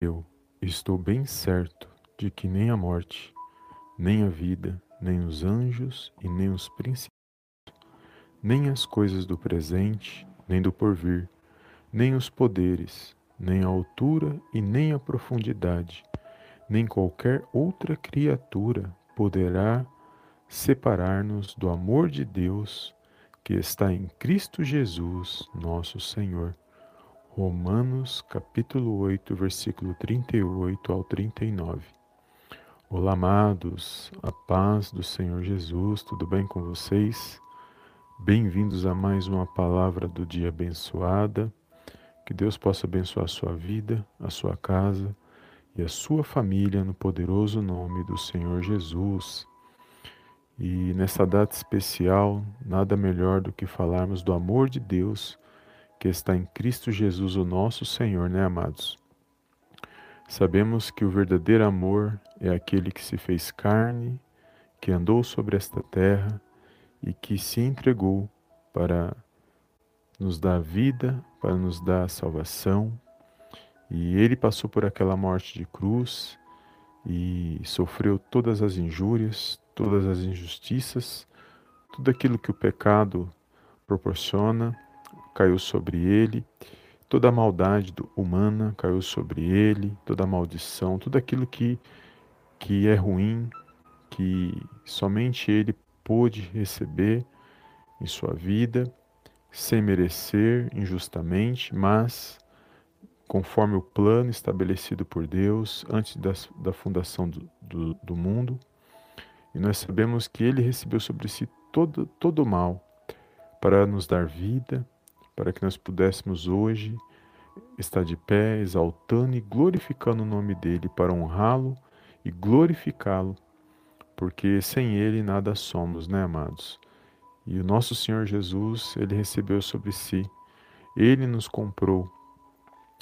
eu estou bem certo de que nem a morte, nem a vida, nem os anjos e nem os príncipes, nem as coisas do presente, nem do porvir, nem os poderes, nem a altura e nem a profundidade, nem qualquer outra criatura poderá separar-nos do amor de Deus que está em Cristo Jesus, nosso Senhor. Romanos capítulo 8, versículo 38 ao 39. Olá, amados, a paz do Senhor Jesus, tudo bem com vocês? Bem-vindos a mais uma palavra do dia abençoada. Que Deus possa abençoar a sua vida, a sua casa e a sua família no poderoso nome do Senhor Jesus. E nessa data especial, nada melhor do que falarmos do amor de Deus que está em Cristo Jesus, o nosso Senhor, né, amados? Sabemos que o verdadeiro amor é aquele que se fez carne, que andou sobre esta terra e que se entregou para nos dar vida, para nos dar salvação. E ele passou por aquela morte de cruz e sofreu todas as injúrias, todas as injustiças, tudo aquilo que o pecado proporciona caiu sobre ele, toda a maldade humana caiu sobre ele, toda a maldição, tudo aquilo que, que é ruim, que somente ele pôde receber em sua vida, sem merecer injustamente, mas conforme o plano estabelecido por Deus antes da, da fundação do, do, do mundo. E nós sabemos que ele recebeu sobre si todo, todo o mal para nos dar vida, para que nós pudéssemos hoje estar de pé, exaltando e glorificando o nome dele, para honrá-lo e glorificá-lo, porque sem ele nada somos, né, amados? E o nosso Senhor Jesus, ele recebeu sobre si, ele nos comprou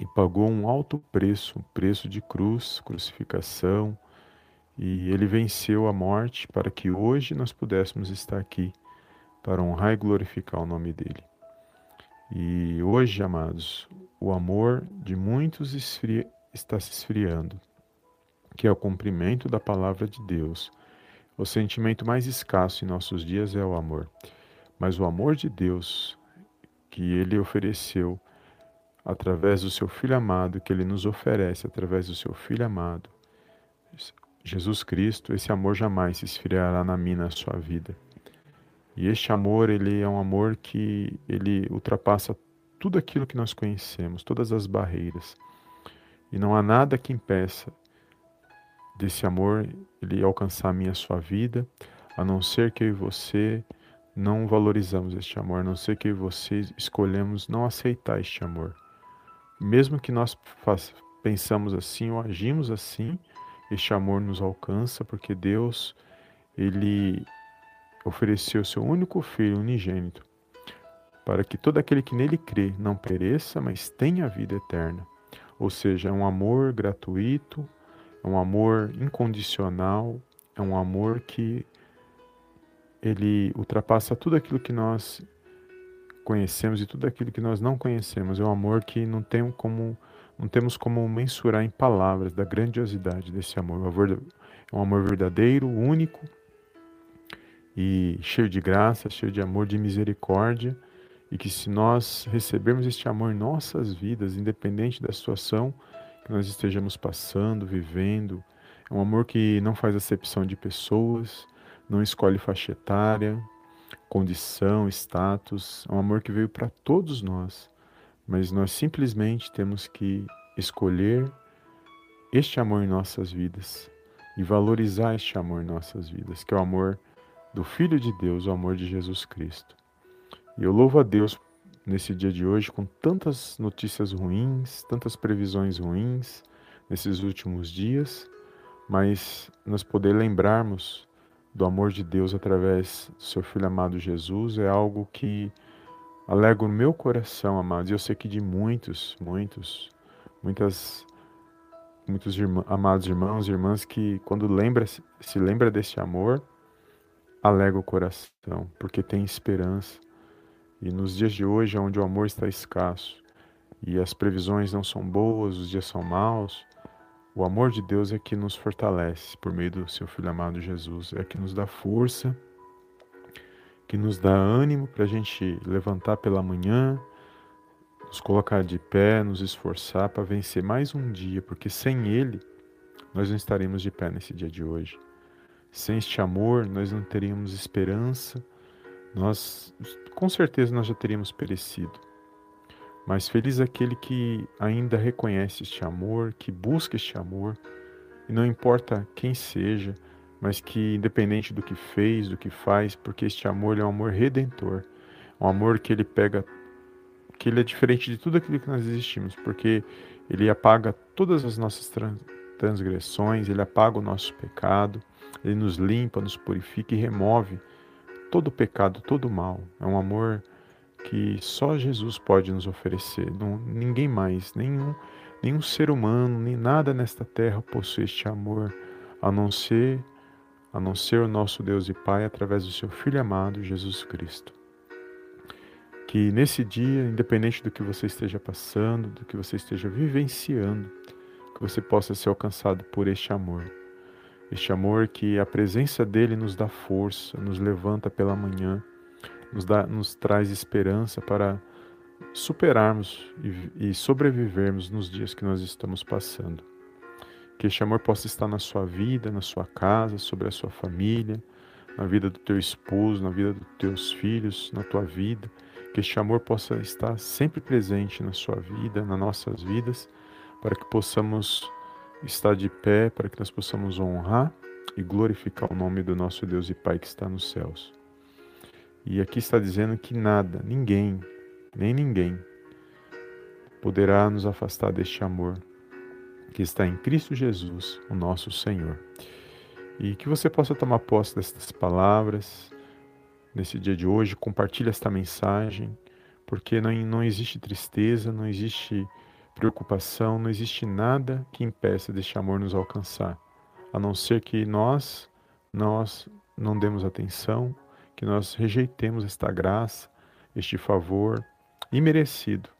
e pagou um alto preço, um preço de cruz, crucificação, e ele venceu a morte para que hoje nós pudéssemos estar aqui para honrar e glorificar o nome dele. E hoje, amados, o amor de muitos esfria, está se esfriando, que é o cumprimento da palavra de Deus. O sentimento mais escasso em nossos dias é o amor. Mas o amor de Deus que ele ofereceu através do seu filho amado, que ele nos oferece através do seu filho amado, Jesus Cristo, esse amor jamais se esfriará na minha na sua vida. E este amor, ele é um amor que ele ultrapassa tudo aquilo que nós conhecemos, todas as barreiras. E não há nada que impeça desse amor ele alcançar a minha a sua vida, a não ser que eu e você não valorizamos este amor, a não ser que eu e você escolhemos não aceitar este amor. Mesmo que nós pensamos assim ou agimos assim, este amor nos alcança porque Deus ele ofereceu seu único filho unigênito, para que todo aquele que nele crê não pereça, mas tenha vida eterna. Ou seja, é um amor gratuito, é um amor incondicional, é um amor que ele ultrapassa tudo aquilo que nós conhecemos e tudo aquilo que nós não conhecemos. É um amor que não tem como não temos como mensurar em palavras da grandiosidade desse amor. É um amor verdadeiro, único, e cheio de graça, cheio de amor, de misericórdia, e que se nós recebermos este amor em nossas vidas, independente da situação que nós estejamos passando, vivendo, é um amor que não faz acepção de pessoas, não escolhe faixa etária, condição, status, é um amor que veio para todos nós, mas nós simplesmente temos que escolher este amor em nossas vidas e valorizar este amor em nossas vidas, que é o amor do Filho de Deus, o amor de Jesus Cristo. E eu louvo a Deus nesse dia de hoje com tantas notícias ruins, tantas previsões ruins nesses últimos dias, mas nós poder lembrarmos do amor de Deus através do seu Filho amado Jesus é algo que alegra o meu coração, amados. E eu sei que de muitos, muitos, muitas, muitos amados irmãos e irmãs que quando lembra, se lembra desse amor, alega o coração, porque tem esperança. E nos dias de hoje, onde o amor está escasso e as previsões não são boas, os dias são maus, O amor de Deus é que nos fortalece por meio do seu Filho amado Jesus, é que nos dá força, que nos dá ânimo para a gente levantar pela manhã, nos colocar de pé, nos esforçar para vencer mais um dia, porque sem Ele nós não estaremos de pé nesse dia de hoje. Sem este amor nós não teríamos esperança, nós com certeza nós já teríamos perecido. Mas feliz aquele que ainda reconhece este amor, que busca este amor, e não importa quem seja, mas que independente do que fez, do que faz, porque este amor é um amor redentor, um amor que ele pega, que ele é diferente de tudo aquilo que nós existimos, porque ele apaga todas as nossas transgressões, ele apaga o nosso pecado, ele nos limpa, nos purifica e remove todo pecado, todo mal. É um amor que só Jesus pode nos oferecer. Não, ninguém mais, nenhum, nenhum ser humano, nem nada nesta terra possui este amor, a não ser a não ser o nosso Deus e Pai através do seu Filho amado Jesus Cristo. Que nesse dia, independente do que você esteja passando, do que você esteja vivenciando, que você possa ser alcançado por este amor. Este amor que a presença dele nos dá força, nos levanta pela manhã nos, dá, nos traz esperança para superarmos e, e sobrevivermos nos dias que nós estamos passando. Que este amor possa estar na sua vida, na sua casa, sobre a sua família, na vida do teu esposo, na vida dos teus filhos, na tua vida. Que este amor possa estar sempre presente na sua vida, nas nossas vidas, para que possamos estar de pé, para que nós possamos honrar e glorificar o nome do nosso Deus e Pai que está nos céus. E aqui está dizendo que nada, ninguém, nem ninguém, poderá nos afastar deste amor que está em Cristo Jesus, o nosso Senhor. E que você possa tomar posse destas palavras nesse dia de hoje, compartilhe esta mensagem, porque não, não existe tristeza, não existe preocupação, não existe nada que impeça deste amor nos alcançar, a não ser que nós, nós não demos atenção que nós rejeitemos esta graça, este favor imerecido,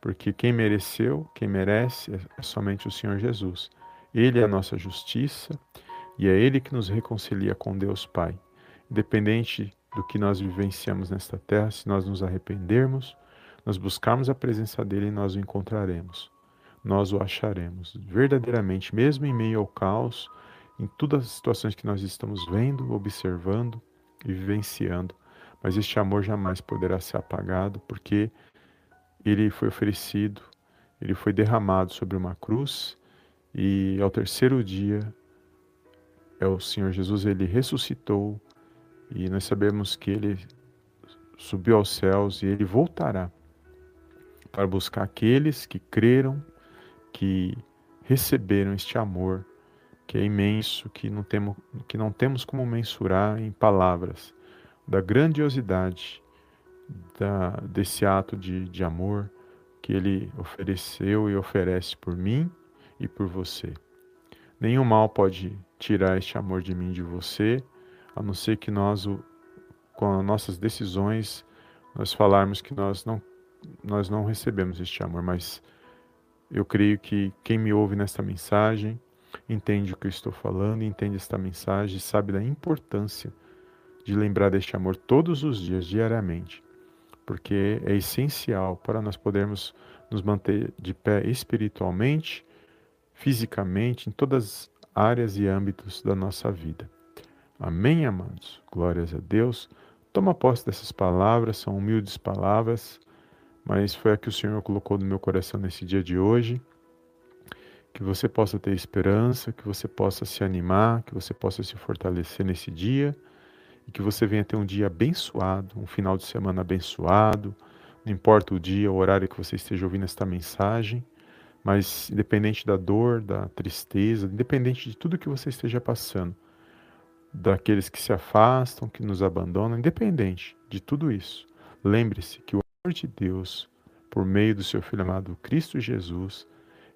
porque quem mereceu, quem merece é somente o Senhor Jesus. Ele é a nossa justiça e é Ele que nos reconcilia com Deus Pai. Independente do que nós vivenciamos nesta terra, se nós nos arrependermos, nós buscarmos a presença dEle, nós o encontraremos. Nós o acharemos verdadeiramente, mesmo em meio ao caos, em todas as situações que nós estamos vendo, observando, e vivenciando. Mas este amor jamais poderá ser apagado, porque ele foi oferecido, ele foi derramado sobre uma cruz e ao terceiro dia é o Senhor Jesus, ele ressuscitou e nós sabemos que ele subiu aos céus e ele voltará para buscar aqueles que creram, que receberam este amor que é imenso, que não temos, que não temos como mensurar em palavras, da grandiosidade da, desse ato de, de amor que ele ofereceu e oferece por mim e por você. Nenhum mal pode tirar este amor de mim e de você, a não ser que nós, com as nossas decisões, nós falarmos que nós não, nós não recebemos este amor, mas eu creio que quem me ouve nesta mensagem, entende o que eu estou falando, entende esta mensagem, sabe da importância de lembrar deste amor todos os dias, diariamente, porque é essencial para nós podermos nos manter de pé espiritualmente, fisicamente, em todas as áreas e âmbitos da nossa vida. Amém, amados? Glórias a Deus. Toma posse dessas palavras, são humildes palavras, mas foi a que o Senhor colocou no meu coração nesse dia de hoje. Que você possa ter esperança, que você possa se animar, que você possa se fortalecer nesse dia. E que você venha ter um dia abençoado, um final de semana abençoado. Não importa o dia, o horário que você esteja ouvindo esta mensagem, mas independente da dor, da tristeza, independente de tudo que você esteja passando, daqueles que se afastam, que nos abandonam, independente de tudo isso, lembre-se que o de Deus, por meio do seu Filho amado Cristo Jesus,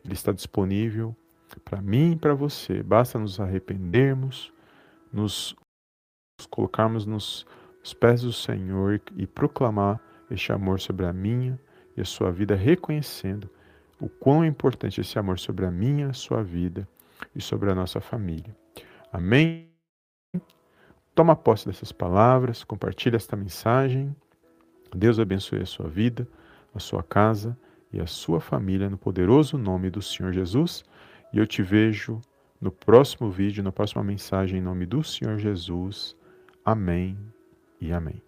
ele está disponível para mim e para você. Basta nos arrependermos, nos colocarmos nos pés do Senhor e proclamar este amor sobre a minha e a sua vida, reconhecendo o quão é importante esse amor sobre a minha a sua vida e sobre a nossa família. Amém? Toma posse dessas palavras, compartilhe esta mensagem. Deus abençoe a sua vida, a sua casa e a sua família no poderoso nome do Senhor Jesus. E eu te vejo no próximo vídeo, na próxima mensagem, em nome do Senhor Jesus. Amém e amém.